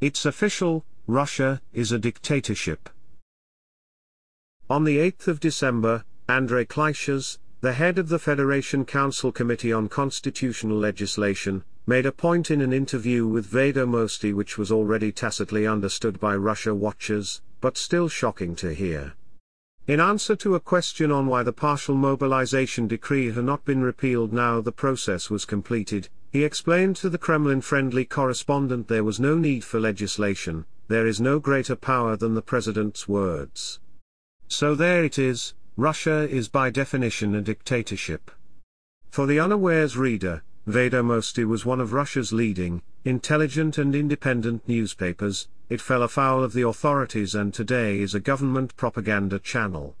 It's official, Russia is a dictatorship. On the 8th of December, Andrei Klishas, the head of the Federation Council Committee on Constitutional Legislation, made a point in an interview with Vedomosti which was already tacitly understood by Russia watchers, but still shocking to hear. In answer to a question on why the partial mobilization decree had not been repealed now the process was completed, he explained to the Kremlin-friendly correspondent there was no need for legislation, there is no greater power than the president's words. So there it is, Russia is by definition a dictatorship. For the unawares reader, Vedomosti was one of Russia's leading, intelligent and independent newspapers, it fell afoul of the authorities and today is a government propaganda channel.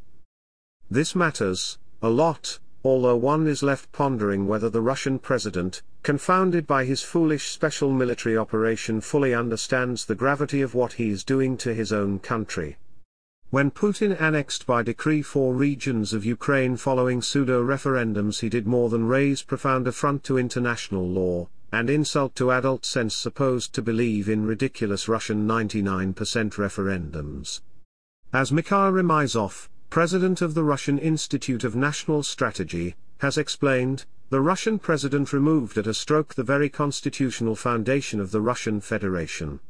This matters, a lot, although one is left pondering whether the Russian president, confounded by his foolish special military operation fully understands the gravity of what he is doing to his own country. When Putin annexed by decree four regions of Ukraine following pseudo-referendums he did more than raise profound affront to international law, and insult to adult sense supposed to believe in ridiculous Russian 99% referendums. As Mikhail Remizov, president of the Russian Institute of National Strategy, has explained, the Russian president removed at a stroke the very constitutional foundation of the Russian Federation.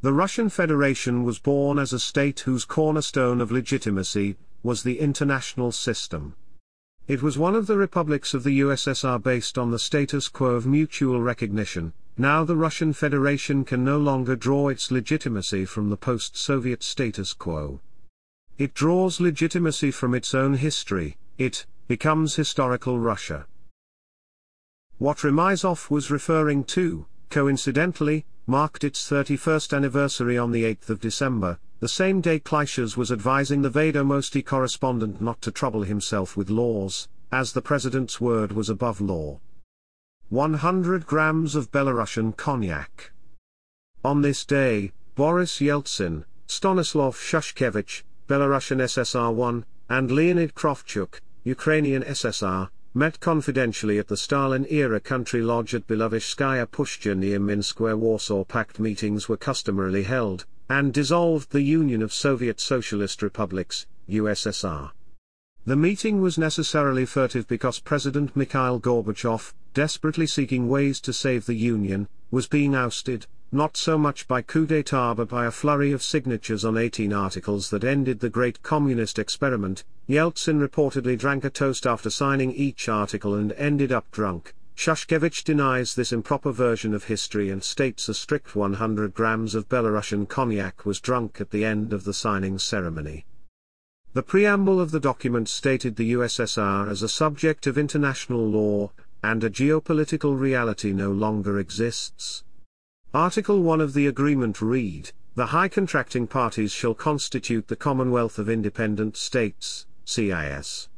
The Russian Federation was born as a state whose cornerstone of legitimacy was the international system. It was one of the republics of the USSR based on the status quo of mutual recognition. Now the Russian Federation can no longer draw its legitimacy from the post-Soviet status quo. It draws legitimacy from its own history, it becomes historical Russia. What Remizov was referring to, coincidentally, marked its 31st anniversary on the 8th of December, the same day Klishas was advising the Vedomosti correspondent not to trouble himself with laws, as the president's word was above law. 100 grams of Belarusian cognac. On this day, Boris Yeltsin, Stanislav Shushkevich, Belarusian SSR 1, and Leonid Kravchuk, Ukrainian SSR, met confidentially at the Stalin-era country lodge at Belovezhskaya Pushcha near Minsk where Warsaw Pact meetings were customarily held, and dissolved the Union of Soviet Socialist Republics, USSR. The meeting was necessarily furtive because President Mikhail Gorbachev, desperately seeking ways to save the Union, was being ousted, not so much by coup d'etat but by a flurry of signatures on 18 articles that ended the great communist experiment. Yeltsin reportedly drank a toast after signing each article and ended up drunk. Shushkevich denies this improper version of history and states a strict 100 grams of Belarusian cognac was drunk at the end of the signing ceremony. The preamble of the document stated the USSR as a subject of international law, and a geopolitical reality no longer exists. Article 1 of the agreement read, The high contracting parties shall constitute the Commonwealth of Independent States, CIS.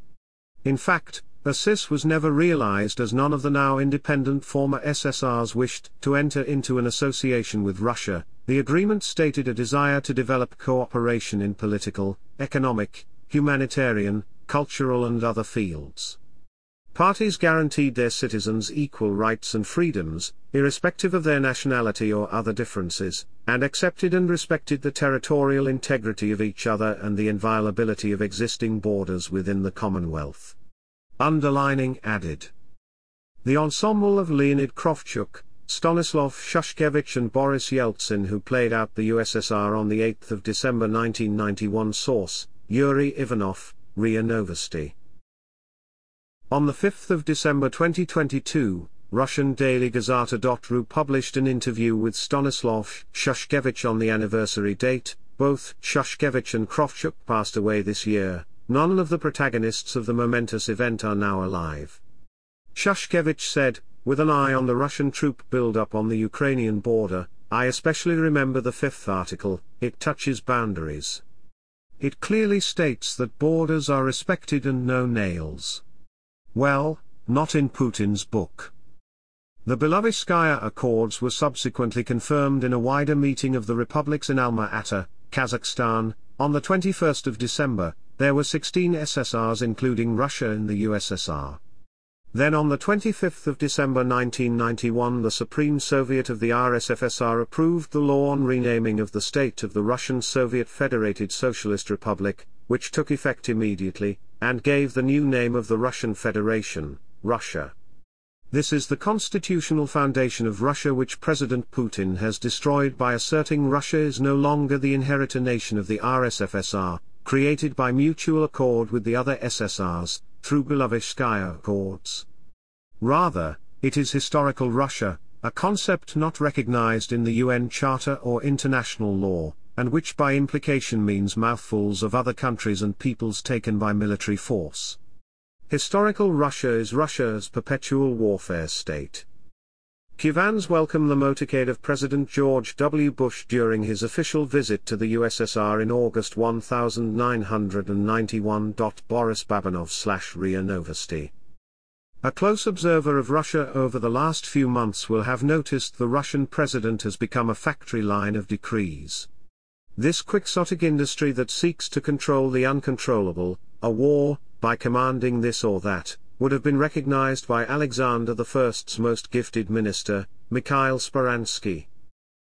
In fact, a CIS was never realized as none of the now independent former SSRs wished to enter into an association with Russia. The agreement stated a desire to develop cooperation in political, economic, humanitarian, cultural and other fields. Parties guaranteed their citizens equal rights and freedoms, irrespective of their nationality or other differences, and accepted and respected the territorial integrity of each other and the inviolability of existing borders within the Commonwealth. Underlining added. The ensemble of Leonid Kravchuk, Stanislav Shushkevich and Boris Yeltsin who played out the USSR on the 8th of December 1991 Source, Yuri Ivanov, RIA Novosti. On the 5th of December 2022, Russian daily Gazeta.ru published an interview with Stanislav Shushkevich on the anniversary date. Both Shushkevich and Kravchuk passed away this year. None of the protagonists of the momentous event are now alive. Shushkevich said, with an eye on the Russian troop build-up on the Ukrainian border, I especially remember the fifth article, it touches boundaries. It clearly states that borders are respected and no nails. Well, not in Putin's book. The Belovezhskaya Accords were subsequently confirmed in a wider meeting of the republics in Alma-Ata, Kazakhstan, on the 21st of December, there were 16 SSRs including Russia in the USSR. Then on the 25th of December 1991 the Supreme Soviet of the RSFSR approved the law on renaming of the state of the Russian Soviet Federated Socialist Republic, which took effect immediately, and gave the new name of the Russian Federation, Russia. This is the constitutional foundation of Russia which President Putin has destroyed by asserting Russia is no longer the inheritor nation of the RSFSR, created by mutual accord with the other SSRs, through Belovezhskaya Accords. Rather, it is historical Russia, a concept not recognized in the UN Charter or international law, and which by implication means mouthfuls of other countries and peoples taken by military force. Historical Russia is Russia's perpetual warfare state. Kyivans welcome the motorcade of President George W. Bush during his official visit to the USSR in August 1991. Boris Babanov slash RIA Novosti. A close observer of Russia over the last few months will have noticed the Russian president has become a factory line of decrees. This quixotic industry that seeks to control the uncontrollable, a war, by commanding this or that, would have been recognized by Alexander I's most gifted minister, Mikhail Speransky.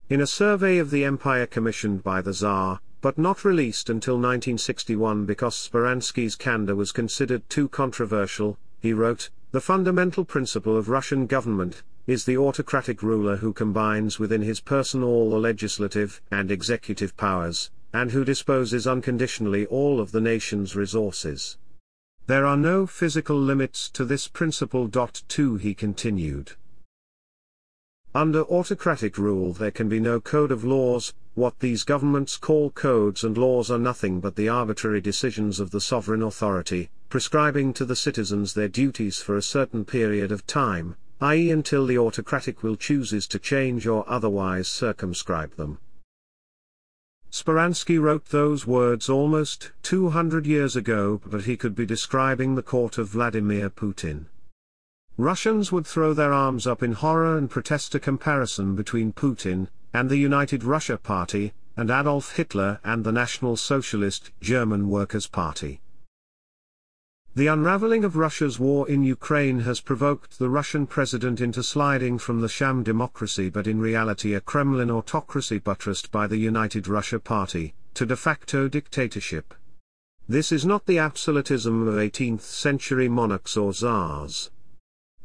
In a survey of the empire commissioned by the Tsar, but not released until 1961 because Speransky's candor was considered too controversial, he wrote, The fundamental principle of Russian government is the autocratic ruler who combines within his person all the legislative and executive powers, and who disposes unconditionally all of the nation's resources. There are no physical limits to this principle. 2 He continued. Under autocratic rule there can be no code of laws, what these governments call codes and laws are nothing but the arbitrary decisions of the sovereign authority, prescribing to the citizens their duties for a certain period of time, i.e. until the autocratic will chooses to change or otherwise circumscribe them. Speransky wrote those words almost 200 years ago, but he could be describing the court of Vladimir Putin. Russians would throw their arms up in horror and protest a comparison between Putin and the United Russia Party, and Adolf Hitler and the National Socialist German Workers' Party. The unraveling of Russia's war in Ukraine has provoked the Russian president into sliding from the sham democracy but in reality a Kremlin autocracy buttressed by the United Russia Party, to de facto dictatorship. This is not the absolutism of 18th century monarchs or czars.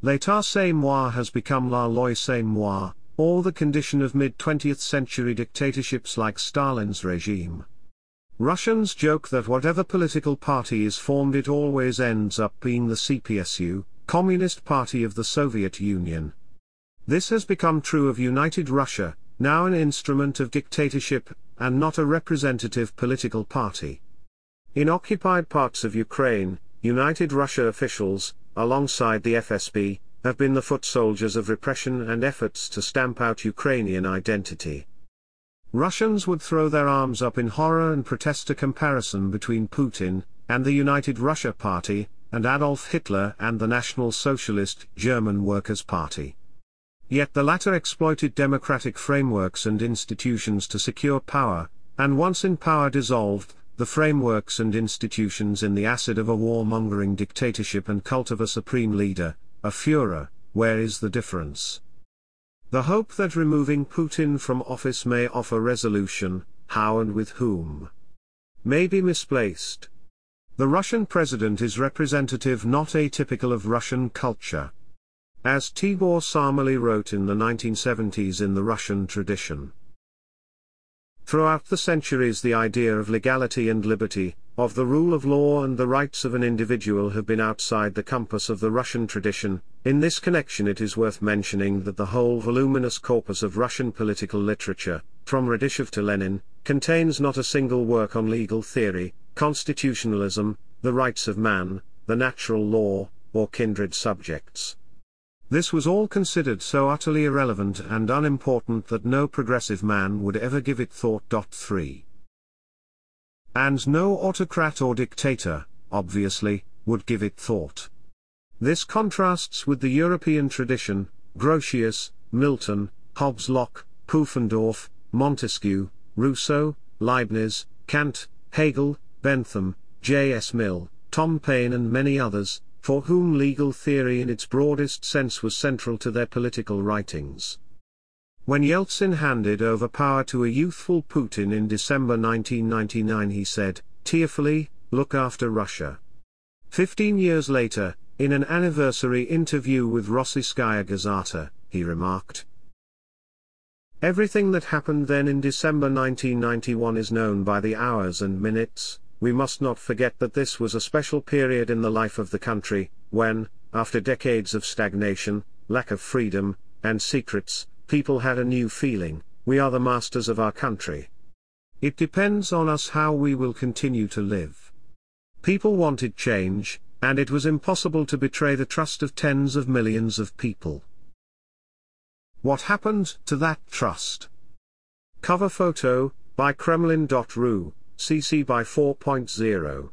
L'état c'est moi has become la loi c'est moi, or the condition of mid-20th century dictatorships like Stalin's regime. Russians joke that whatever political party is formed it always ends up being the CPSU, Communist Party of the Soviet Union. This has become true of United Russia, now an instrument of dictatorship, and not a representative political party. In occupied parts of Ukraine, United Russia officials, alongside the FSB, have been the foot soldiers of repression and efforts to stamp out Ukrainian identity. Russians would throw their arms up in horror and protest a comparison between Putin and the United Russia Party, and Adolf Hitler and the National Socialist German Workers' Party. Yet the latter exploited democratic frameworks and institutions to secure power, and once in power dissolved the frameworks and institutions in the acid of a warmongering dictatorship and cult of a supreme leader, a Führer, where is the difference? The hope that removing Putin from office may offer resolution, how and with whom, may be misplaced. The Russian president is representative not atypical of Russian culture. As Tibor Szamuely wrote in the 1970s in the Russian tradition. Throughout the centuries the idea of legality and liberty, of the rule of law and the rights of an individual have been outside the compass of the Russian tradition. In this connection it is worth mentioning that the whole voluminous corpus of Russian political literature, from Radishchev to Lenin, contains not a single work on legal theory, constitutionalism, the rights of man, the natural law, or kindred subjects. This was all considered so utterly irrelevant and unimportant that no progressive man would ever give it thought. 3. And no autocrat or dictator, obviously, would give it thought. This contrasts with the European tradition, Grotius, Milton, Hobbes Locke, Pufendorf, Montesquieu, Rousseau, Leibniz, Kant, Hegel, Bentham, J. S. Mill, Tom Paine and many others, for whom legal theory in its broadest sense was central to their political writings. When Yeltsin handed over power to a youthful Putin in December 1999 he said, tearfully, look after Russia. Fifteen years later, in an anniversary interview with Rossiyskaya Gazeta, he remarked, Everything that happened then in December 1991 is known by the hours and minutes, we must not forget that this was a special period in the life of the country, when, after decades of stagnation, lack of freedom, and secrets, people had a new feeling, we are the masters of our country. It depends on us how we will continue to live. People wanted change, and it was impossible to betray the trust of tens of millions of people. What happened to that trust? Cover photo, by Kremlin.ru, CC by 4.0.